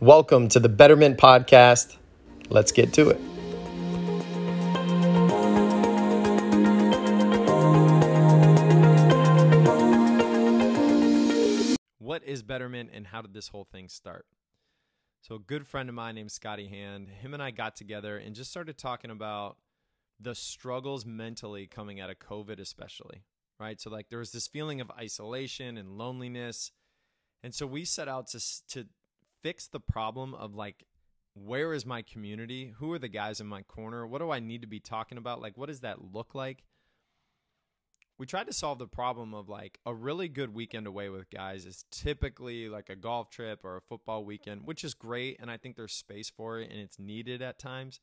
Welcome to the Betterment Podcast. Let's get to it. What is Betterment and how did this whole thing start? So, a good friend of mine named Scotty Hand, him and I got together and just started talking about the struggles mentally coming out of COVID, especially, right? So, like, there was this feeling of isolation and loneliness. And so, we set out to, to fix the problem of like, where is my community? Who are the guys in my corner? What do I need to be talking about? Like, what does that look like? we tried to solve the problem of like a really good weekend away with guys is typically like a golf trip or a football weekend, which is great. And I think there's space for it and it's needed at times.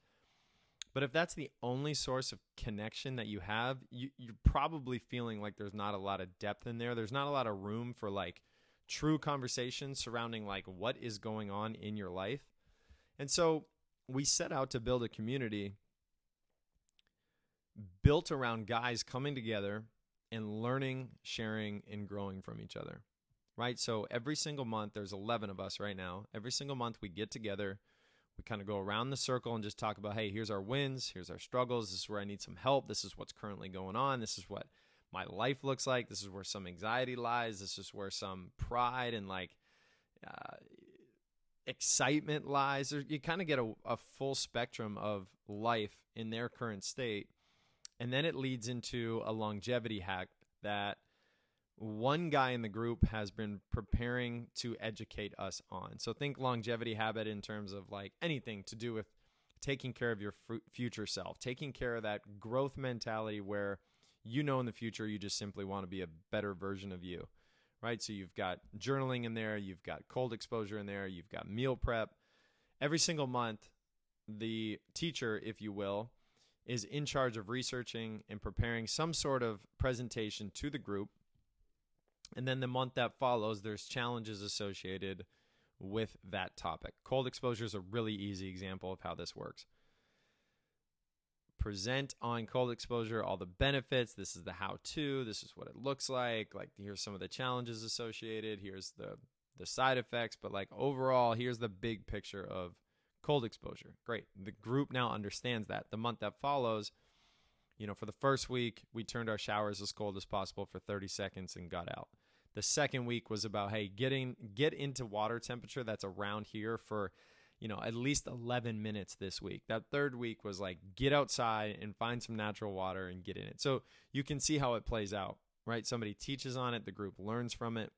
But if that's the only source of connection that you have, you, you're probably feeling like there's not a lot of depth in there. There's not a lot of room for like true conversations surrounding like what is going on in your life. And so we set out to build a community built around guys coming together and learning, sharing, and growing from each other. Right? So every single month, there's 11 of us right now. Every single month, we get together. We kind of go around the circle and just talk about, hey, here's our wins, here's our struggles, this is where I need some help, this is what's currently going on, this is what my life looks like, this is where some anxiety lies, this is where some pride and like uh, excitement lies. You kind of get a, a full spectrum of life in their current state and then it leads into a longevity hack that one guy in the group has been preparing to educate us on. So think longevity habit in terms of like anything to do with taking care of your future self, taking care of that growth mentality where you know in the future you just simply want to be a better version of you. Right? So you've got journaling in there, you've got cold exposure in there, you've got meal prep. Every single month the teacher, if you will, is in charge of researching and preparing some sort of presentation to the group. And then the month that follows, there's challenges associated with that topic. Cold exposure is a really easy example of how this works. Present on cold exposure all the benefits. This is the how to. This is what it looks like. Like here's some of the challenges associated. Here's the the side effects, but like overall, here's the big picture of cold exposure. Great. The group now understands that. The month that follows, you know, for the first week, we turned our showers as cold as possible for 30 seconds and got out. The second week was about, hey, getting get into water temperature that's around here for, you know, at least 11 minutes this week. That third week was like get outside and find some natural water and get in it. So you can see how it plays out, right? Somebody teaches on it, the group learns from it,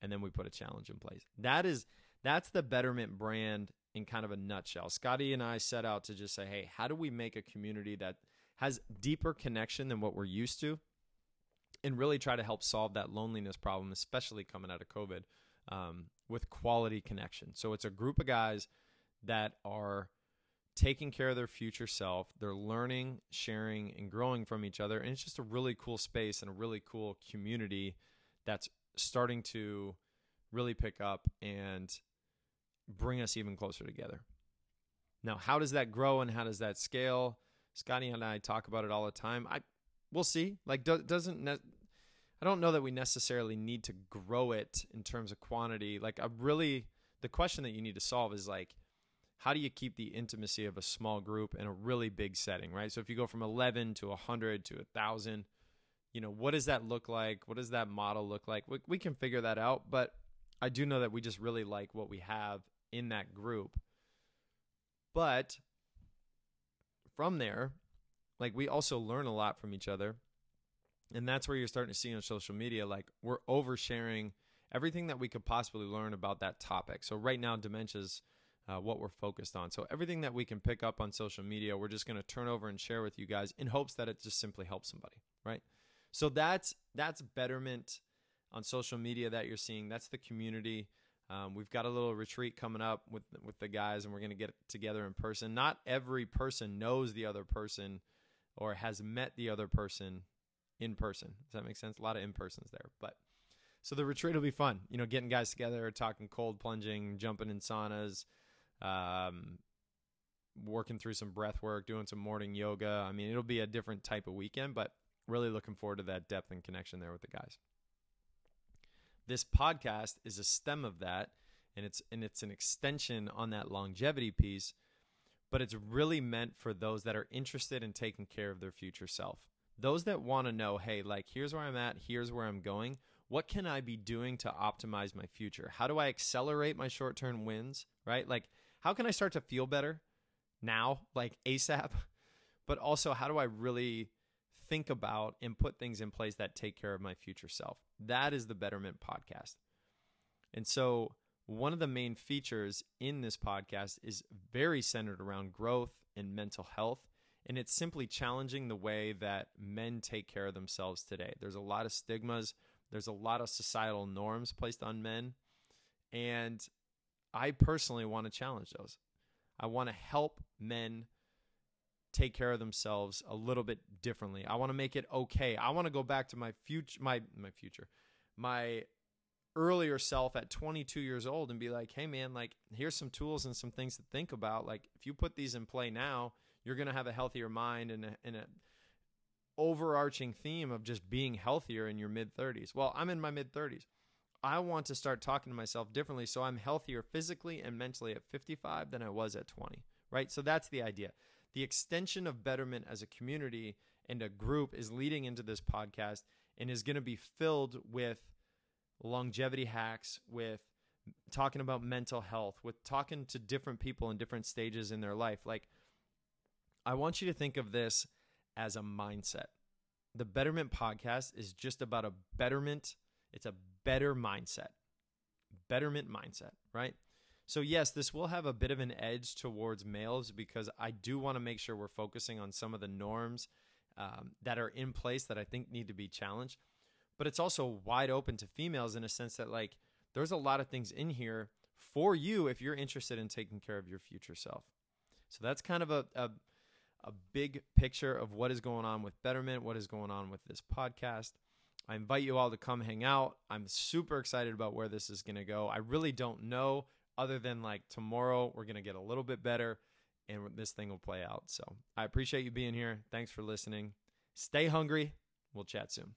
and then we put a challenge in place. That is that's the Betterment brand in kind of a nutshell. Scotty and I set out to just say, hey, how do we make a community that has deeper connection than what we're used to? And really try to help solve that loneliness problem, especially coming out of COVID, um, with quality connection. So it's a group of guys that are taking care of their future self. They're learning, sharing, and growing from each other. And it's just a really cool space and a really cool community that's starting to really pick up and bring us even closer together. Now, how does that grow and how does that scale? Scotty and I talk about it all the time. I we'll see. Like do, doesn't ne- I don't know that we necessarily need to grow it in terms of quantity. Like I really the question that you need to solve is like how do you keep the intimacy of a small group in a really big setting, right? So if you go from 11 to 100 to 1000, you know, what does that look like? What does that model look like? We, we can figure that out, but I do know that we just really like what we have in that group. But from there, like we also learn a lot from each other. And that's where you're starting to see on social media, like we're oversharing everything that we could possibly learn about that topic. So right now, dementia's uh, what we're focused on. So everything that we can pick up on social media, we're just going to turn over and share with you guys in hopes that it just simply helps somebody, right? So that's that's betterment on social media that you're seeing. That's the community. Um, we've got a little retreat coming up with with the guys, and we're going to get together in person. Not every person knows the other person or has met the other person in person. Does that make sense? A lot of in persons there, but so the retreat will be fun. You know, getting guys together, talking cold plunging, jumping in saunas, um, working through some breath work, doing some morning yoga. I mean, it'll be a different type of weekend, but really looking forward to that depth and connection there with the guys. This podcast is a stem of that. and it's and it's an extension on that longevity piece, but it's really meant for those that are interested in taking care of their future self. Those that want to know, hey, like here's where I'm at, here's where I'm going. What can I be doing to optimize my future? How do I accelerate my short-term wins, right? Like how can I start to feel better now, like ASAP? But also how do I really think about and put things in place that take care of my future self? That is the Betterment podcast. And so one of the main features in this podcast is very centered around growth and mental health. And it's simply challenging the way that men take care of themselves today. There's a lot of stigmas, there's a lot of societal norms placed on men. And I personally want to challenge those. I want to help men take care of themselves a little bit differently. I want to make it okay. I want to go back to my future my my future. My earlier self at 22 years old and be like, "Hey man, like here's some tools and some things to think about. Like if you put these in play now, you're going to have a healthier mind and a, and a overarching theme of just being healthier in your mid 30s. Well, I'm in my mid 30s. I want to start talking to myself differently so I'm healthier physically and mentally at 55 than I was at 20, right? So that's the idea. The extension of Betterment as a community and a group is leading into this podcast and is going to be filled with longevity hacks, with talking about mental health, with talking to different people in different stages in their life. Like, I want you to think of this as a mindset. The Betterment podcast is just about a betterment, it's a better mindset, betterment mindset, right? So, yes, this will have a bit of an edge towards males because I do want to make sure we're focusing on some of the norms um, that are in place that I think need to be challenged but it's also wide open to females in a sense that like there's a lot of things in here for you if you're interested in taking care of your future self. So that's kind of a, a a big picture of what is going on with Betterment, what is going on with this podcast. I invite you all to come hang out. I'm super excited about where this is going to go. I really don't know other than like tomorrow we're going to get a little bit better and this thing will play out. So, I appreciate you being here. Thanks for listening. Stay hungry. We'll chat soon.